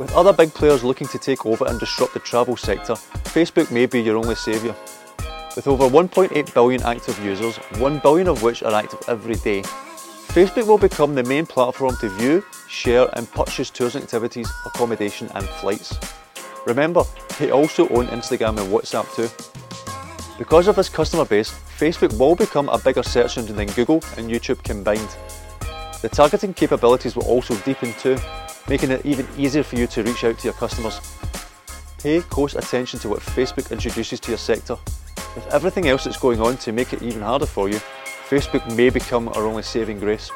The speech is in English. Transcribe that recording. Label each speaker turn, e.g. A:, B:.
A: With other big players looking to take over and disrupt the travel sector, Facebook may be your only saviour. With over 1.8 billion active users, 1 billion of which are active every day, Facebook will become the main platform to view, share and purchase tours and activities, accommodation and flights. Remember, they also own Instagram and WhatsApp too. Because of this customer base, Facebook will become a bigger search engine than Google and YouTube combined. The targeting capabilities will also deepen too, making it even easier for you to reach out to your customers. Pay close attention to what Facebook introduces to your sector. With everything else that's going on to make it even harder for you, Facebook may become our only saving grace.